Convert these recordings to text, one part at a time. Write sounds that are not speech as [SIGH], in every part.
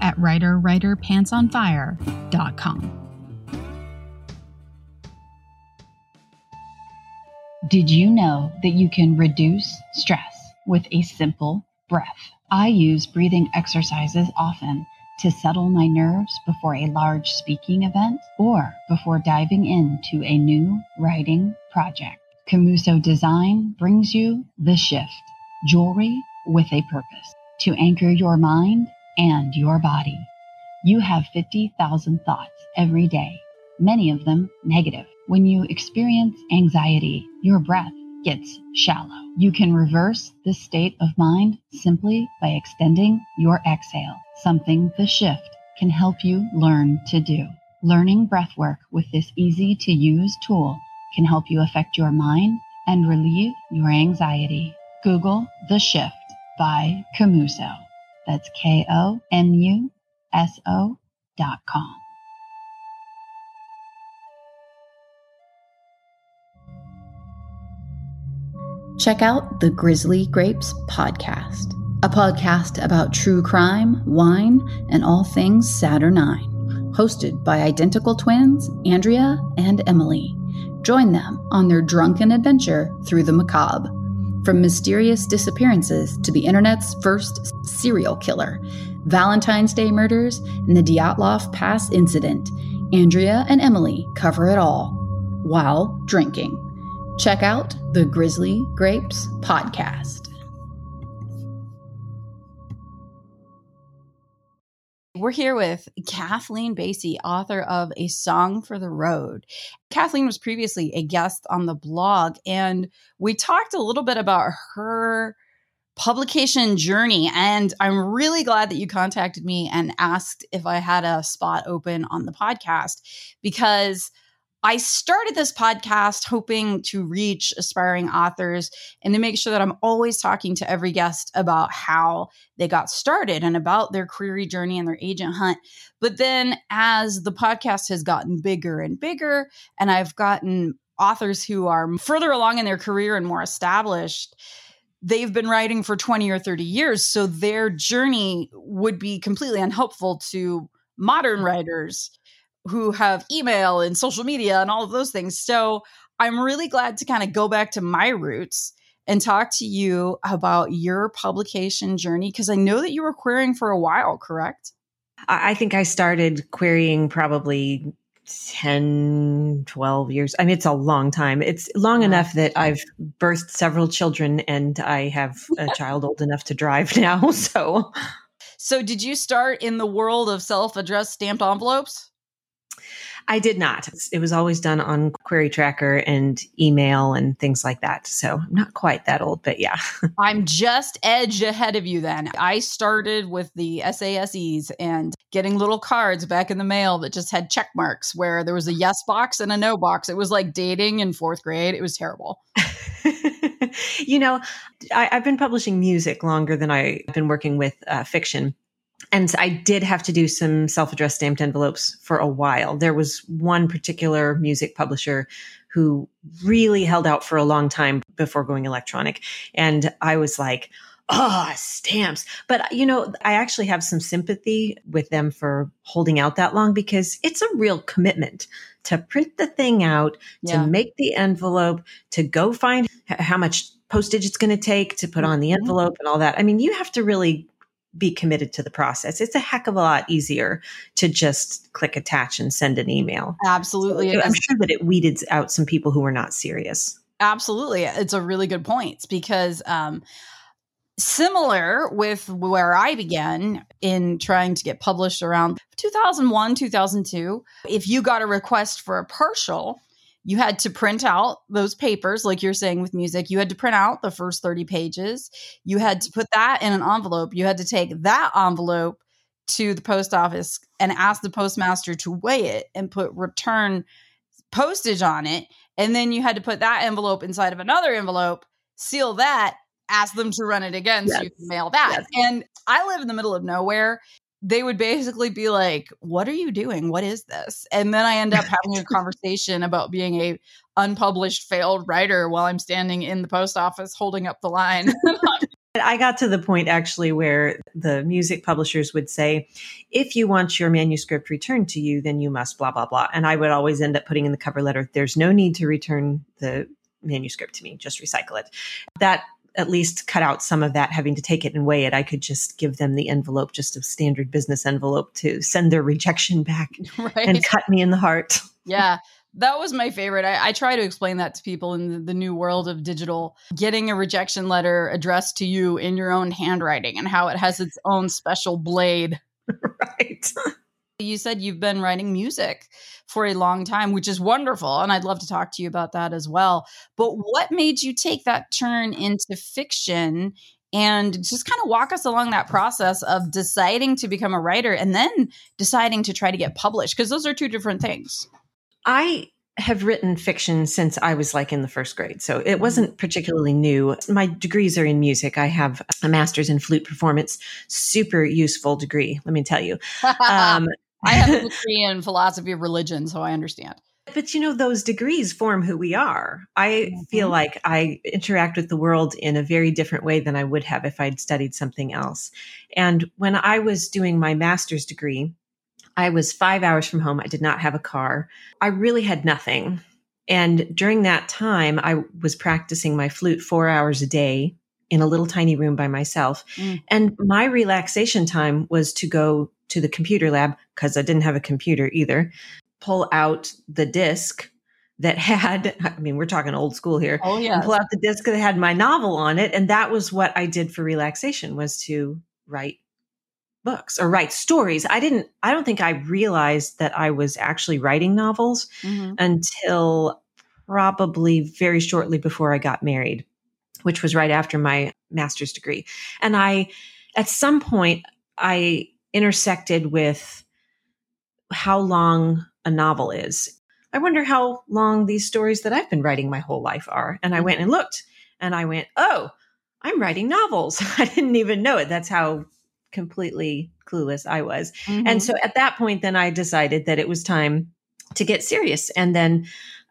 at writerwriterpantsonfire.com. Did you know that you can reduce stress with a simple breath? I use breathing exercises often to settle my nerves before a large speaking event or before diving into a new writing project. Komuso Design brings you The Shift, jewelry with a purpose to anchor your mind and your body. You have 50,000 thoughts every day, many of them negative. When you experience anxiety, your breath gets shallow. You can reverse this state of mind simply by extending your exhale, something the shift can help you learn to do. Learning breathwork with this easy to use tool can help you affect your mind and relieve your anxiety. Google The Shift by Komuso. That's K O M U S O dot com. Check out the Grizzly Grapes podcast, a podcast about true crime, wine, and all things Saturnine. Hosted by identical twins, Andrea and Emily. Join them on their drunken adventure through the macabre. From mysterious disappearances to the internet's first serial killer, Valentine's Day murders, and the Dyatlov Pass incident, Andrea and Emily cover it all while drinking. Check out the Grizzly Grapes podcast. We're here with Kathleen Basi, author of A Song for the Road. Kathleen was previously a guest on the blog, and we talked a little bit about her publication journey. And I'm really glad that you contacted me and asked if I had a spot open on the podcast because I started this podcast hoping to reach aspiring authors and to make sure that I'm always talking to every guest about how they got started and about their query journey and their agent hunt. But then as the podcast has gotten bigger and bigger, and I've gotten authors who are further along in their career and more established, they've been writing for 20 or 30 years. So their journey would be completely unhelpful to modern mm-hmm. writers who have email and social media and all of those things. So I'm really glad to kind of go back to my roots and talk to you about your publication journey because I know that you were querying for a while, correct? I think I started querying probably 10, 12 years. I mean, it's a long time. It's long yeah. enough that I've birthed several children and I have a [LAUGHS] child old enough to drive now. [LAUGHS] So, so did you start in the world of self addressed stamped envelopes? I did not. It was always done on Query Tracker and email and things like that. So I'm not quite that old, but yeah. [LAUGHS] I'm just edge ahead of you then. I started with the SASEs and getting little cards back in the mail that just had check marks where there was a yes box and a no box. It was like dating in fourth grade. It was terrible. [LAUGHS] you know, I, have been publishing music longer than I've been working with uh, fiction and I did have to do some self addressed stamped envelopes for a while. There was one particular music publisher who really held out for a long time before going electronic. And I was like, oh, stamps. But, you know, I actually have some sympathy with them for holding out that long because it's a real commitment to print the thing out, yeah. to make the envelope, to go find how much postage it's going to take to put on the mm-hmm. envelope and all that. I mean, you have to really be committed to the process. It's a heck of a lot easier to just click attach and send an email. Absolutely. So I'm sure that it weeded out some people who were not serious. Absolutely. It's a really good point because um, similar with where I began in trying to get published around 2001, 2002, if you got a request for a partial, you had to print out those papers, like you're saying with music. You had to print out the first 30 pages. You had to put that in an envelope. You had to take that envelope to the post office and ask the postmaster to weigh it and put return postage on it. And then you had to put that envelope inside of another envelope, seal that, ask them to run it again yes. so you can mail that. Yes. And I live in the middle of nowhere. They would basically be like, "What are you doing? What is this?" And then I end up having a [LAUGHS] conversation about being a unpublished failed writer while I'm standing in the post office holding up the line. [LAUGHS] I got to the point actually where the music publishers would say, if you want your manuscript returned to you, then you must blah, blah, blah. And I would always end up putting in the cover letter, there's no need to return the manuscript to me, just recycle it. That at least cut out some of that having to take it and weigh it. I could just give them the envelope, just a standard business envelope to send their rejection back [LAUGHS] right. and cut me in the heart. Yeah that was my favorite. I, I, try to explain that to people in the, the, new world of digital, getting a rejection letter addressed to you in your own handwriting and how it has its own special blade. [LAUGHS] right. You said you've been writing music for a long time, which is wonderful. And I'd love to talk to you about that as well. But what made you take that turn into fiction and just kind of walk us along that process of deciding to become a writer and then deciding to try to get published? Because those are two different things. I have written fiction since I was like in the first grade. So it wasn't particularly new. My degrees are in music. I have a master's in flute performance, super useful degree, let me tell you. [LAUGHS] Um, I have a [LAUGHS] degree in philosophy of religion, so I understand. But you know, those degrees form who we are. I mm-hmm. feel like I interact with the world in a very different way than I would have if I'd studied something else. And when I was doing my master's degree, I was five hours from home. I did not have a car. I really had nothing. And during that time, I was practicing my flute four hours a day in a little tiny room by myself. Mm. And my relaxation time was to go to the computer lab because I didn't have a computer either, pull out the disc that [LAUGHS] had, I mean, we're talking old school here. Oh, yeah. Pull out the disc that had my novel on it. And that was what I did for relaxation was to write books or write stories. I didn't, I don't think I realized that I was actually writing novels mm-hmm. until probably very shortly before I got married, which was right after my master's degree. And I, at some point, I intersected with how long a novel is. I wonder how long these stories that I've been writing my whole life are. And I went and looked and I went, oh, I'm writing novels. [LAUGHS] I didn't even know it. That's how completely clueless I was. Mm-hmm. And so at that point, then I decided that it was time to get serious and then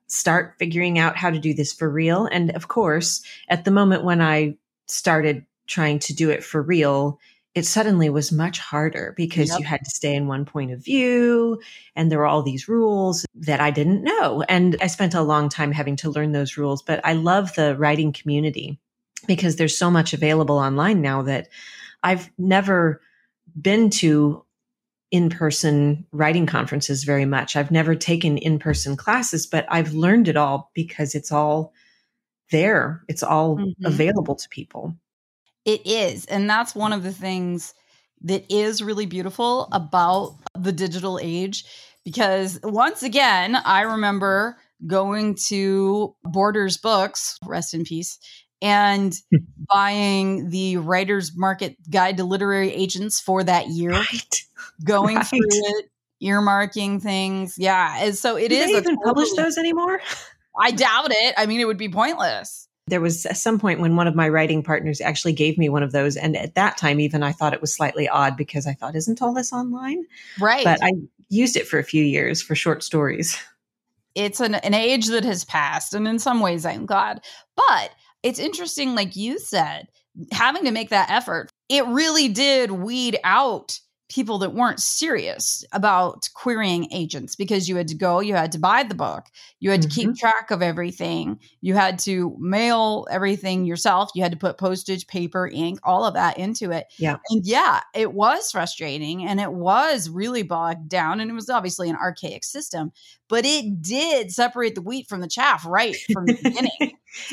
start figuring out how to do this for real. And of course, at the moment when I started trying to do it for real, it suddenly was much harder because yep. you had to stay in one point of view and there were all these rules that I didn't know. And I spent a long time having to learn those rules, but I love the writing community because there's so much available online now that I've never been to in person writing conferences very much. I've never taken in person classes, but I've learned it all because it's all there, it's all mm-hmm. available to people. It is. And that's one of the things that is really beautiful about the digital age. Because once again, I remember going to Borders Books, rest in peace, and hmm. buying the writer's market guide to literary agents for that year, right. going right. through it, earmarking things. Yeah. And so it Do is. They even publish those anymore? I doubt it. I mean, it would be pointless. There was at some point when one of my writing partners actually gave me one of those. And at that time, even I thought it was slightly odd because I thought, isn't all this online? Right. But I used it for a few years for short stories. It's an, an age that has passed. And in some ways, I'm glad. But it's interesting, like you said, having to make that effort, it really did weed out people that weren't serious about querying agents because you had to go, you had to buy the book, you had mm-hmm. to keep mm-hmm. track of everything, you had to mail everything yourself, you had to put postage, paper, ink, all of that into it. Yeah. And yeah, it was frustrating and it was really bogged down and it was obviously an archaic system, but it did separate the wheat from the chaff right from the beginning. [LAUGHS]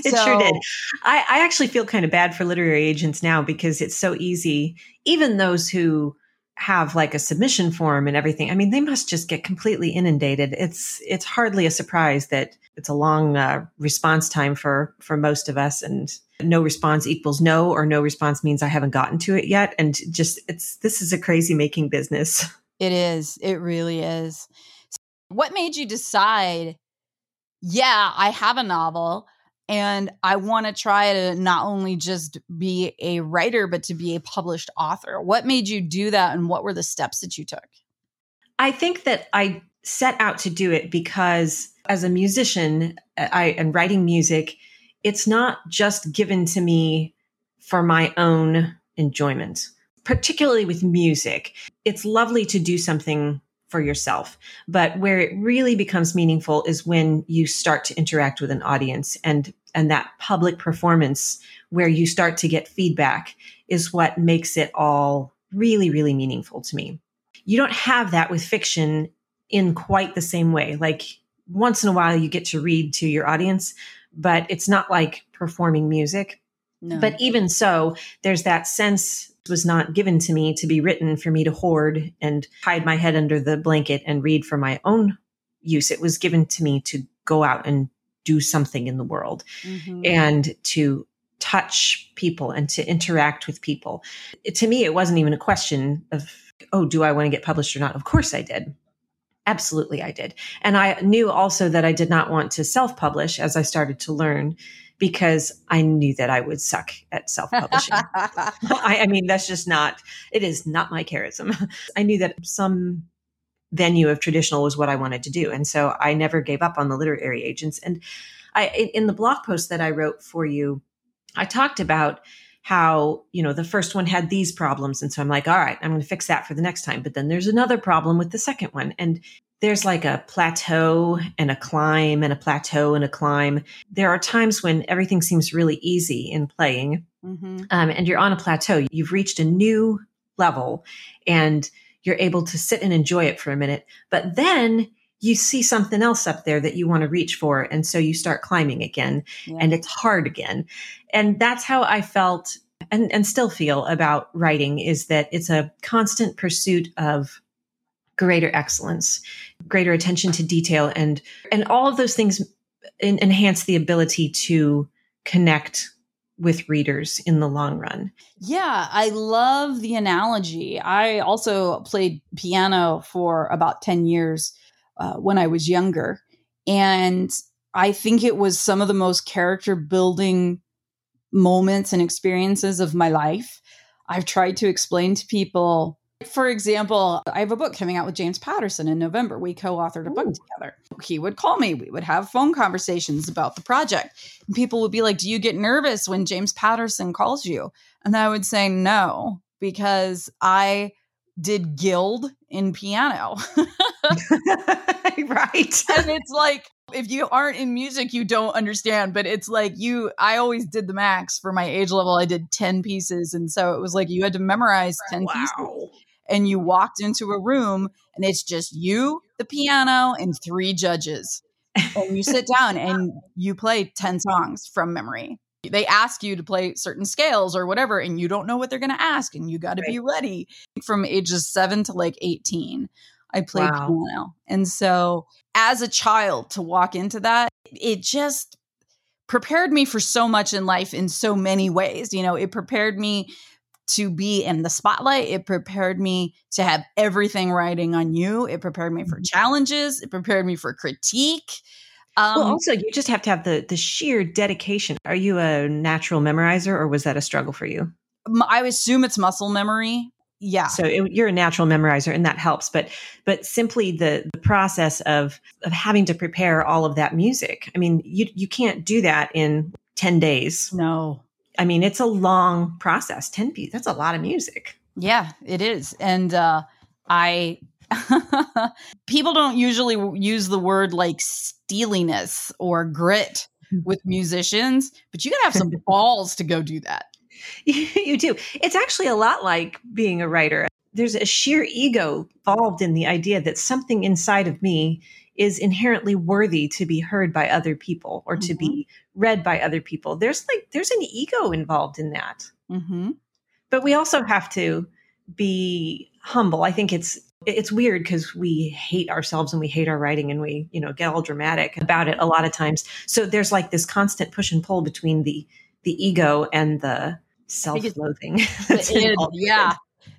it so, sure did. I, I actually feel kind of bad for literary agents now because it's so easy, even those who have like a submission form and everything. I mean, they must just get completely inundated. It's it's hardly a surprise that it's a long uh, response time for for most of us, and no response equals no, or no response means I haven't gotten to it yet. And just it's this is a crazy making business. [LAUGHS] It is. It really is. What made you decide? Yeah, I have a novel and I want to try to not only just be a writer, but to be a published author. What made you do that, and what were the steps that you took? I think that I set out to do it because as a musician uh, I, and writing music, it's not just given to me for my own enjoyment, particularly with music. It's lovely to do something for yourself. But where it really becomes meaningful is when you start to interact with an audience and and that public performance where you start to get feedback is what makes it all really really meaningful to me. You don't have that with fiction in quite the same way. Like once in a while you get to read to your audience, but it's not like performing music. No. But even so, there's that sense was not given to me to be written for me to hoard and hide my head under the blanket and read for my own use. It was given to me to go out and do something in the world mm-hmm. and to touch people and to interact with people. It, to me, it wasn't even a question of, oh, do I want to get published or not? Of course I did. Absolutely, I did. And I knew also that I did not want to self publish as I started to learn because I knew that I would suck at self publishing. [LAUGHS] [LAUGHS] I, I, mean, that's just not, it is not my charism. [LAUGHS] I knew that some venue of traditional was what I wanted to do. And so I never gave up on the literary agents. And I, in the blog post that I wrote for you, I talked about how, you know, the first one had these problems. And so I'm like, all right, I'm going to fix that for the next time. But then there's another problem with the second one. And there's like a plateau and a climb and a plateau and a climb. There are times when everything seems really easy in playing, mm-hmm. um, and you're on a plateau. You've reached a new level, and you're able to sit and enjoy it for a minute. But then you see something else up there that you want to reach for, and so you start climbing again, yeah. and it's hard again. And that's how I felt. And, and still feel about writing is that it's a constant pursuit of greater excellence, greater attention to detail, and and all of those things in, enhance the ability to connect with readers in the long run. Yeah, I love the analogy. I also played piano for about 10 years uh, when I was younger. And I think it was some of the most character building moments and experiences of my life. I've tried to explain to people for example, I have a book coming out with James Patterson in November. We co authored a book together. He would call me, we would have phone conversations about the project. And people would be like, Do you get nervous when James Patterson calls you? And I would say, No, because I did guild in piano. [LAUGHS] right. and it's like, if you aren't in music, you don't understand. But it's like you, I always did the max for my age level. I did 10 pieces. And so it was like you had to memorize 10 wow. pieces and you walked into a room and it's just you, the piano, and three judges. And you sit down [LAUGHS] and you play 10 songs from memory. They ask you to play certain scales or whatever, and you don't know what they're going to ask, and you got to right. be ready. From ages seven to like 18, I played wow. piano. And so, as a child, to walk into that, it just prepared me for so much in life in so many ways. You know, it prepared me to be in the spotlight. It prepared me to have everything riding on you. It prepared me for mm-hmm. challenges. It prepared me for critique. Um, well, also, you just have to have the the sheer dedication. Are you a natural memorizer, or was that a struggle for you? I assume it's muscle memory. Yeah. So it, you're a natural memorizer, and that helps. But but simply the, the process of of having to prepare all of that music. I mean, you you can't do that in ten days. No. I mean, it's a long process. 10 pieces, that's a lot of music. Yeah, it is. And uh, I, [LAUGHS] people don't usually use the word like steeliness or grit [LAUGHS] with musicians, but you gotta have some [LAUGHS] balls to go do that. you do. It's actually a lot like being a writer. There's a sheer ego involved in the idea that something inside of me is inherently worthy to be heard by other people or mm-hmm. to be mm-hmm. read by other people. There's like there's an ego involved in that. Mm-hmm. But we also have to be humble. I think it's it's weird because we hate ourselves and we hate our writing and we you know get all dramatic about it a lot of times so there's like this constant push and pull between the the ego and the self-loathing [LAUGHS] yeah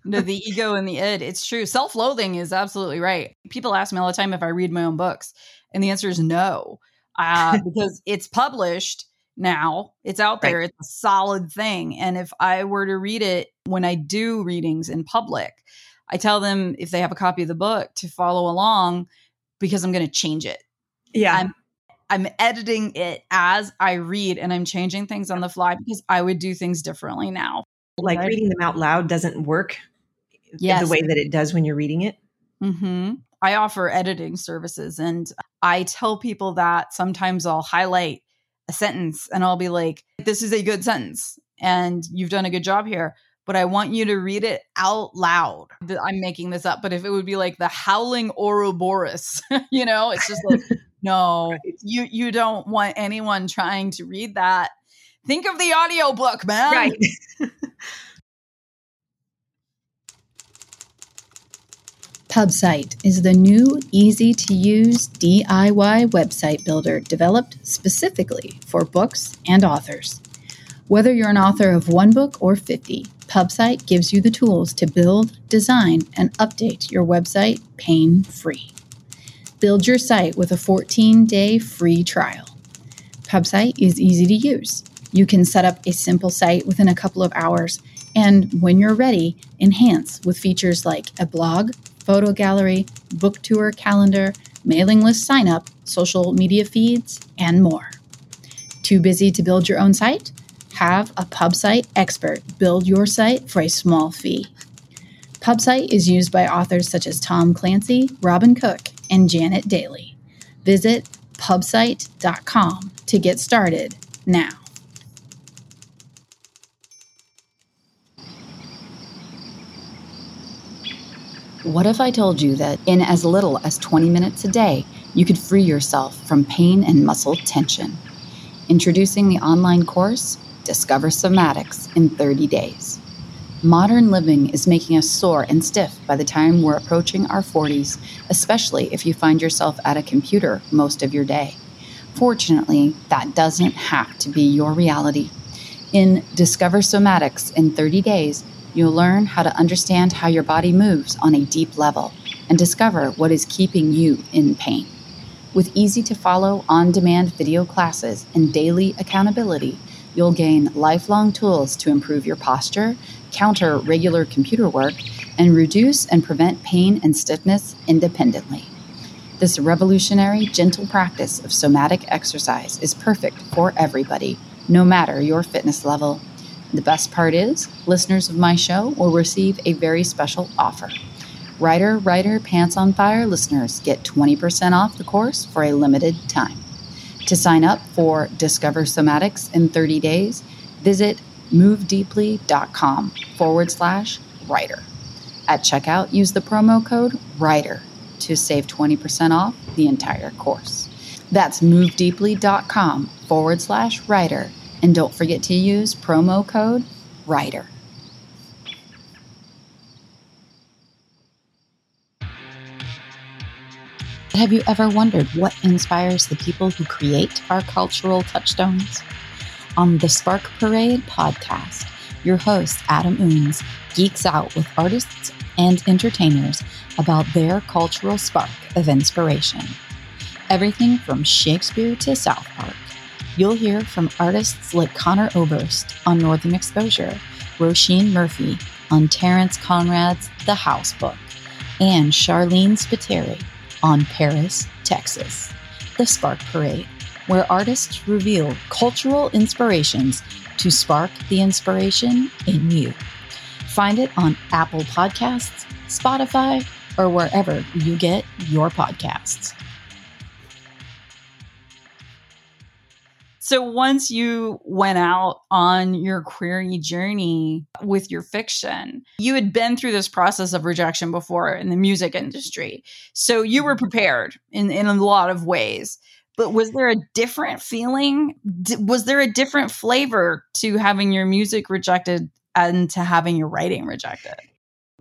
no the ego and the id it's true self-loathing is absolutely right people ask me all the time if i read my own books and the answer is no uh, [LAUGHS] because it's published now. It's out there. Right. It's a solid thing. And if I were to read it when I do readings in public, I tell them if they have a copy of the book to follow along because I'm going to change it. Yeah. I'm, I'm editing it as I read and I'm changing things on the fly because I would do things differently now. Like reading them out loud doesn't work yes. the way that it does when you're reading it. Mm-hmm. I offer editing services and I tell people that sometimes I'll highlight a sentence and I'll be like, this is a good sentence and you've done a good job here. But I want you to read it out loud. I'm making this up, but if it would be like the howling Ouroboros, [LAUGHS] you know, it's just like, [LAUGHS] no, right. you you don't want anyone trying to read that. Think of the audiobook, man. Right. [LAUGHS] Pubsite is the new, easy to use DIY website builder developed specifically for books and authors. Whether you're an author of one book or 50, Pubsite gives you the tools to build, design, and update your website pain free. Build your site with a 14 day free trial. Pubsite is easy to use. You can set up a simple site within a couple of hours, and when you're ready, enhance with features like a blog, photo gallery, book tour calendar, mailing list sign up, social media feeds, and more. Too busy to build your own site? Have a PubSite expert build your site for a small fee. PubSite is used by authors such as Tom Clancy, Robin Cook, and Janet Dailey. Visit pubsite.com to get started now. What if I told you that in as little as 20 minutes a day, you could free yourself from pain and muscle tension? Introducing the online course, Discover Somatics in 30 Days. Modern living is making us sore and stiff by the time we're approaching our 40s, especially if you find yourself at a computer most of your day. Fortunately, that doesn't have to be your reality. In Discover Somatics in 30 Days, You'll learn how to understand how your body moves on a deep level and discover what is keeping you in pain. With easy to follow on demand video classes and daily accountability, you'll gain lifelong tools to improve your posture, counter regular computer work, and reduce and prevent pain and stiffness independently. This revolutionary, gentle practice of somatic exercise is perfect for everybody, no matter your fitness level. The best part is, listeners of my show will receive a very special offer. Writer, Writer, Pants on Fire listeners get 20% off the course for a limited time. To sign up for Discover Somatics in 30 days, visit movedeeply.com forward slash writer. At checkout, use the promo code WRITER to save 20% off the entire course. That's movedeeply.com forward slash writer and don't forget to use promo code WRITER. Have you ever wondered what inspires the people who create our cultural touchstones? On the Spark Parade podcast, your host, Adam Oons, geeks out with artists and entertainers about their cultural spark of inspiration. Everything from Shakespeare to South Park You'll hear from artists like Conor Oberst on Northern Exposure, Roisin Murphy on Terence Conran's The House Book, and Sharleen Spiteri on Paris, Texas. The Spark Parade, where artists reveal cultural inspirations to spark the inspiration in you. Find it on Apple Podcasts, Spotify, or wherever you get your podcasts. So once you went out on your query journey with your fiction, you had been through this process of rejection before in the music industry. So you were prepared in, in a lot of ways. But was there a different feeling? Was there a different flavor to having your music rejected and to having your writing rejected?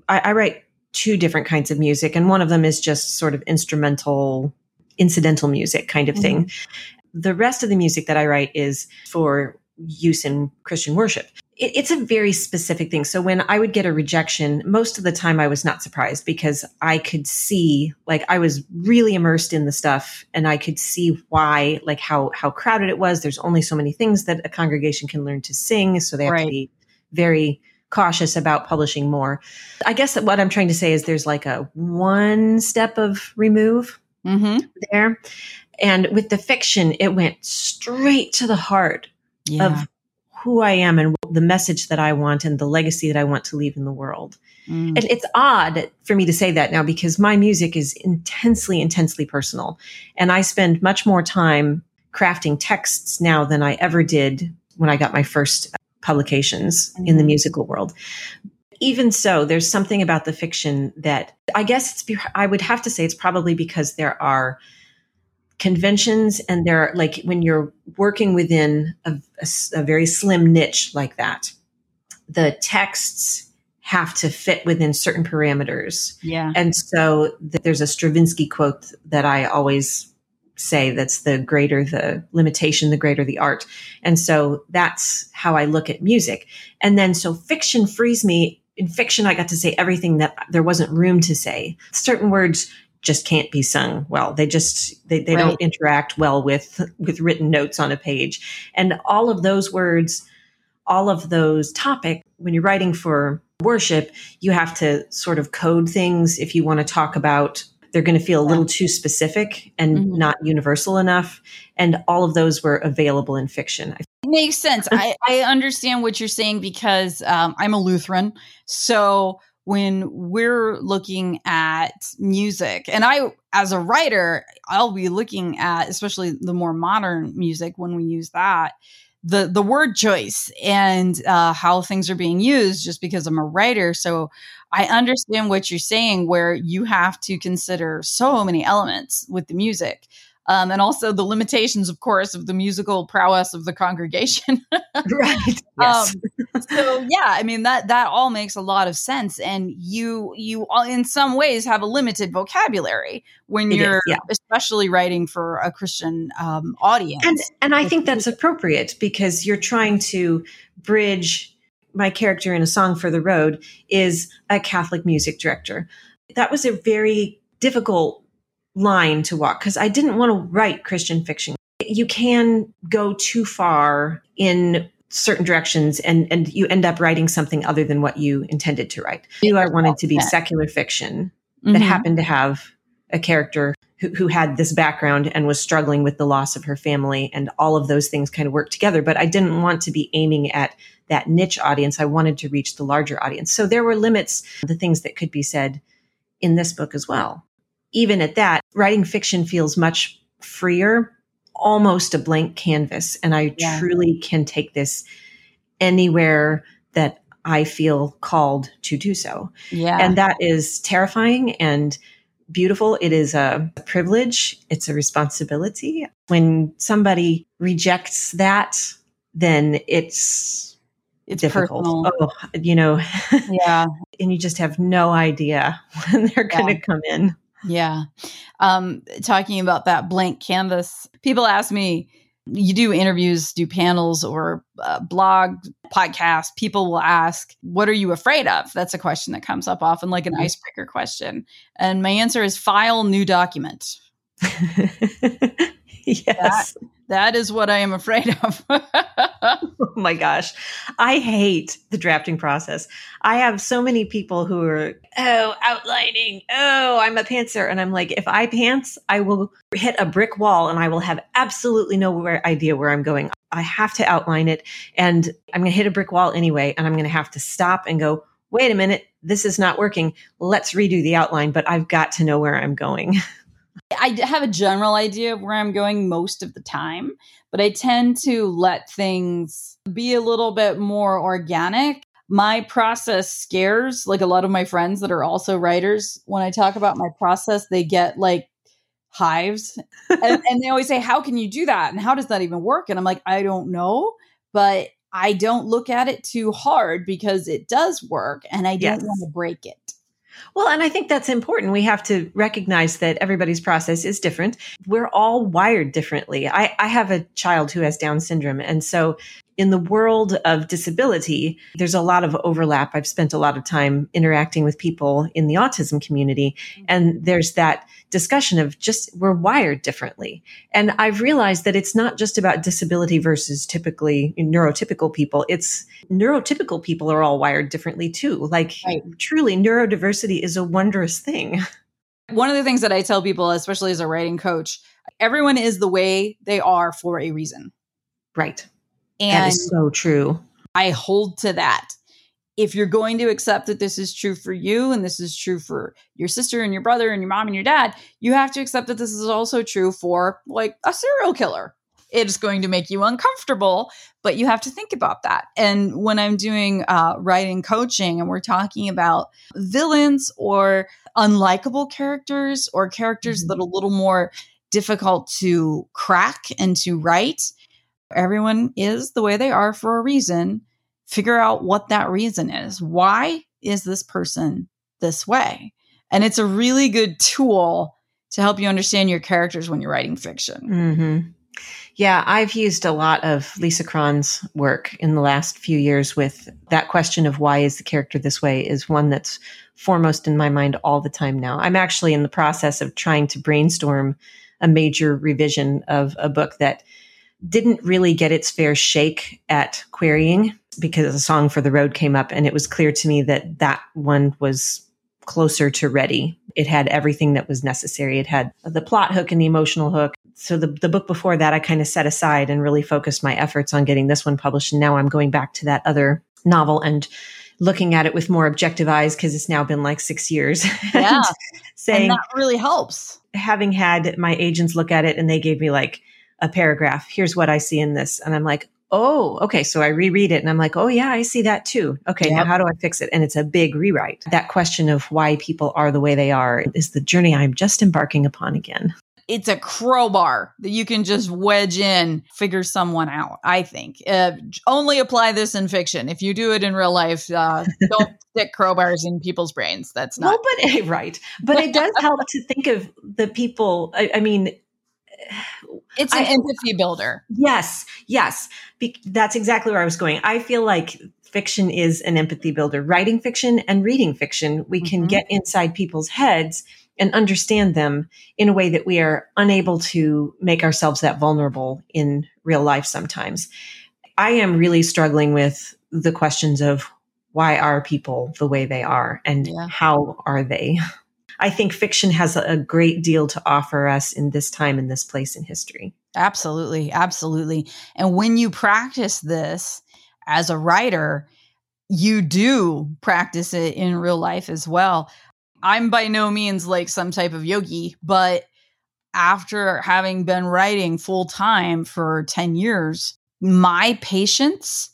I, I write two different kinds of music, and one of them is just sort of instrumental, incidental music kind of thing. Mm-hmm. The rest of the music that I write is for use in Christian worship. It, it's a very specific thing. So when I would get a rejection, most of the time I was not surprised because I could see, like, I was really immersed in the stuff and I could see why, like, how, how crowded it was. There's only so many things that a congregation can learn to sing. So they have right. to be very cautious about publishing more. I guess what I'm trying to say is there's like a one step of remove mm-hmm. there. And with the fiction, it went straight to the heart yeah. of who I am and the message that I want and the legacy that I want to leave in the world. Mm. And it's odd for me to say that now because my music is intensely, intensely personal. And I spend much more time crafting texts now than I ever did when I got my first publications mm. in the mm. musical world. Even so, there's something about the fiction that I guess it's, I would have to say it's probably because there are conventions and they're like when you're working within a, a, a, very slim niche like that the texts have to fit within certain parameters. Yeah. And so th- there's a stravinsky quote that i always say that's the greater the limitation the greater the art. And so that's how i look at music. And then so fiction frees me. In fiction i got to say everything that there wasn't room to say. Certain words just can't be sung well. They just they, they right. don't interact well with with written notes on a page. And all of those words, all of those topic when you're writing for worship, you have to sort of code things if you want to talk about they're going to feel a little too specific and mm-hmm. not universal enough. And all of those were available in fiction. It makes sense. I, I understand what you're saying because um, I'm a Lutheran. So when we're looking at music. And i as a writer i'll be looking at especially the more modern music when we use that the the word choice and uh, how things are being used just because i'm a writer. So i understand what you're saying where you have to consider so many elements with the music um, and also the limitations, of course, of the musical prowess of the congregation. [LAUGHS] right. [LAUGHS] Yes. Um, so yeah, I mean that that all makes a lot of sense, and you you in some ways have a limited vocabulary when it you're is, yeah. especially writing for a Christian um, audience. And and I think that's appropriate because you're trying to bridge. My character in a song for the road is a Catholic music director. That was a very difficult line to walk because I didn't want to write Christian fiction. You can go too far in certain directions and and you end up writing something other than what you intended to write. You I wanted to be secular fiction that mm-hmm. happened to have a character who, who had this background and was struggling with the loss of her family and all of those things kind of work together. But I didn't want to be aiming at that niche audience. I wanted to reach the larger audience. So there were limits, the things that could be said in this book as well even at that, writing fiction feels much freer, almost a blank canvas. And I yeah. truly can take this anywhere that I feel called to do so. Yeah. And that is terrifying and beautiful. It is a privilege. It's a responsibility. When somebody rejects that, then it's it's difficult. Personal. Oh, you know. [LAUGHS] Yeah. and you just have no idea [LAUGHS] when they're going to come in. Yeah. Um, talking about that blank canvas, people ask me, you do interviews, do panels or uh, blog, podcast, people will ask, What are you afraid of? That's a question that comes up often, like an mm-hmm. icebreaker question. And my answer is file new document. [LAUGHS] [LAUGHS] yes. That, that is what I am afraid of. [LAUGHS] [LAUGHS] oh my gosh. I hate the drafting process. I have so many people who are, oh, outlining. Oh, I'm a pantser. And I'm like, if I pants, I will hit a brick wall and I will have absolutely no idea where I'm going. I have to outline it and I'm going to hit a brick wall anyway. And I'm going to have to stop and go, wait a minute, this is not working. Let's redo the outline, but I've got to know where I'm going. I have a general idea of where I'm going most of the time, but I tend to let things be a little bit more organic. My process scares like a lot of my friends that are also writers. When I talk about my process, they get like hives [LAUGHS] and, and they always say, How can you do that? And how does that even work? And I'm like, I don't know, but I don't look at it too hard because it does work and I don't want to break it. Well, and I think that's important. We have to recognize that everybody's process is different. We're all wired differently. I, I have a child who has Down syndrome. And so in the world of disability, there's a lot of overlap. I've spent a lot of time interacting with people in the autism community, mm-hmm. and there's that discussion of just we're wired differently. And I've realized that it's not just about disability versus typically neurotypical people. It's neurotypical people are all wired differently too. Like right. truly neurodiversity is a wondrous thing. [LAUGHS] One of the things that I tell people, especially as a writing coach, everyone is the way they are for a reason. Right. And that is so true. I hold to that. If you're going to accept that this is true for you and this is true for your sister and your brother and your mom and your dad, you have to accept that this is also true for like a serial killer. It's going to make you uncomfortable, but you have to think about that. And when I'm doing uh, writing coaching and we're talking about villains or unlikable characters or characters mm-hmm. that are a little more difficult to crack and to write, Everyone is the way they are for a reason. Figure out what that reason is. Why is this person this way? And it's a really good tool to help you understand your characters when you're writing fiction. Mm-hmm. Yeah, I've used a lot of Lisa Cron's work in the last few years with that question of why is the character this way is one that's foremost in my mind all the time now. I'm actually in the process of trying to brainstorm a major revision of a book that didn't really get its fair shake at querying because a song for the road came up and it was clear to me that that one was closer to ready. It had everything that was necessary. It had the plot hook and the emotional hook. So the, the book before that, I kind of set aside and really focused my efforts on getting this one published. And now I'm going back to that other novel and looking at it with more objective eyes because it's now been like six years. [LAUGHS] Yeah. saying and that really helps. Having had my agents look at it and they gave me like a paragraph. Here's what I see in this. And I'm like, oh, okay. So I reread it and I'm like, oh, yeah, I see that too. Okay. Yep. Now how do I fix it? And it's a big rewrite. That question of why people are the way they are is the journey I'm just embarking upon again. It's a crowbar that you can just wedge in, figure someone out. I think uh, only apply this in fiction. If you do it in real life, uh, don't [LAUGHS] stick crowbars in people's brains. That's not well, but [LAUGHS] right. But it does help to think of the people. I, I mean, it's an I, empathy builder. Yes, yes. Be- that's exactly where I was going. I feel like fiction is an empathy builder. Writing fiction and reading fiction, we can mm-hmm. get inside people's heads and understand them in a way that we are unable to make ourselves that vulnerable in real life sometimes. I am really struggling with the questions of why are people the way they are and yeah. how are they? [LAUGHS] I think fiction has a great deal to offer us in this time in this place in history. Absolutely. Absolutely. And when you practice this as a writer, you do practice it in real life as well. I'm by no means like some type of yogi, but after having been writing full time for 10 years, my patience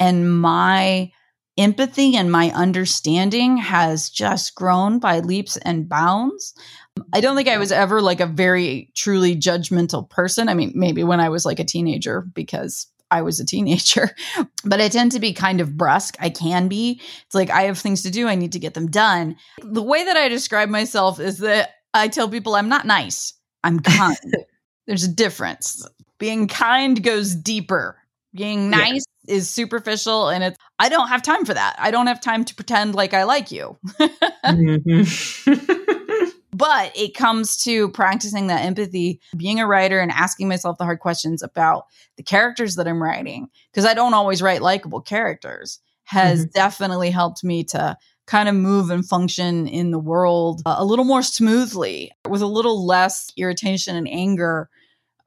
and my empathy and my understanding has just grown by leaps and bounds. I don't think I was ever like a very truly judgmental person. I mean, maybe when I was like a teenager because I was a teenager, [LAUGHS] but I tend to be kind of brusque. I can be. It's like I have things to do, I need to get them done. The way that I describe myself is that I tell people I'm not nice, I'm [LAUGHS] kind. There's a difference. Being kind goes deeper. Being nice is superficial and it's I don't have time for that. I don't have time to pretend like I like you. [LAUGHS] mm-hmm. [LAUGHS] but it comes to practicing that empathy, being a writer and asking myself the hard questions about the characters that I'm writing because I don't always write likable characters has mm-hmm. definitely helped me to kind of move and function in the world a little more smoothly with a little less irritation and anger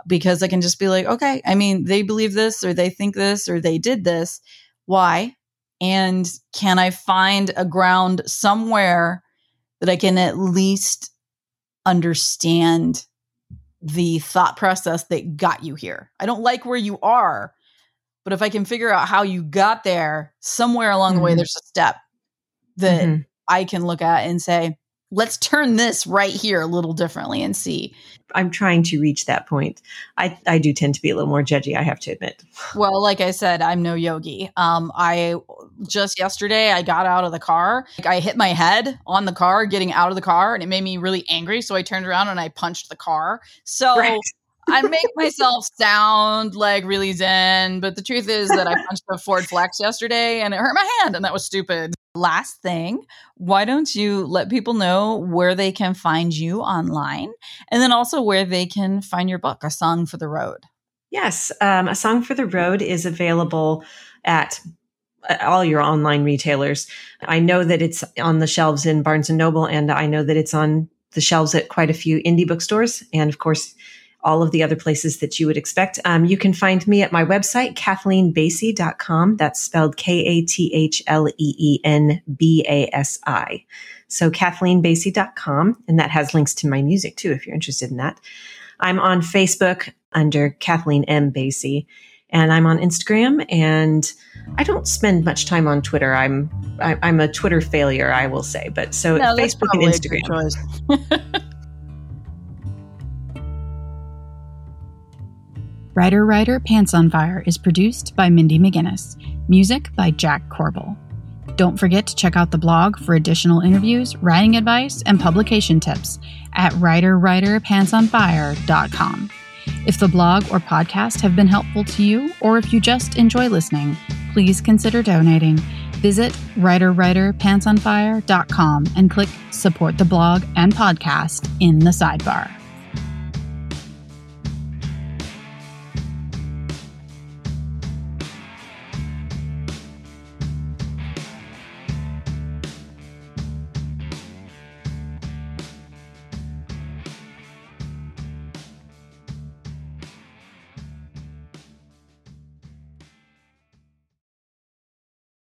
because I can just be like, okay, I mean, they believe this or they think this or they did this. Why? And can I find a ground somewhere that I can at least understand the thought process that got you here? I don't like where you are, but if I can figure out how you got there, somewhere along mm-hmm. the way, mm-hmm. there's a step that mm-hmm. I can look at and say, let's turn this right here a little differently and see. I'm trying to reach that point. I, I do tend to be a little more judgy, I have to admit. Well, like I said, I'm no yogi. Um, I just yesterday I got out of the car. I hit my head on the car getting out of the car and it made me really angry. So I turned around and I punched the car. So right. I [LAUGHS] make myself sound like really zen, but the truth is that I punched a Ford Flex yesterday and it hurt my hand and that was stupid. Last thing, why don't you let people know where they can find you online and then also where they can find your book, A Song for the Road? Yes, um, A Song for the Road is available at all your online retailers. I know that it's on the shelves in Barnes and Noble, and I know that it's on the shelves at quite a few indie bookstores. And of course, all of the other places that you would expect. Um, you can find me at my website, kathleenbasi.com. That's spelled K A T H L E E N B A S I. So kathleenbasi.com. And that has links to my music too, if you're interested in that. I'm on Facebook under Kathleen M. Basi And I'm on Instagram and I don't spend much time on Twitter. I'm I, am i am a Twitter failure, I will say. But so no, Facebook and Instagram. [LAUGHS] Writer Writer Pants on Fire is produced by Mindy McGinnis, music by Jack Corbel. Don't forget to check out the blog for additional interviews, writing advice, and publication tips at writerwriterpantsonfire.com. If the blog or podcast have been helpful to you, or if you just enjoy listening, please consider donating. Visit writerwriterpantsonfire.com and click support the blog and podcast in the sidebar.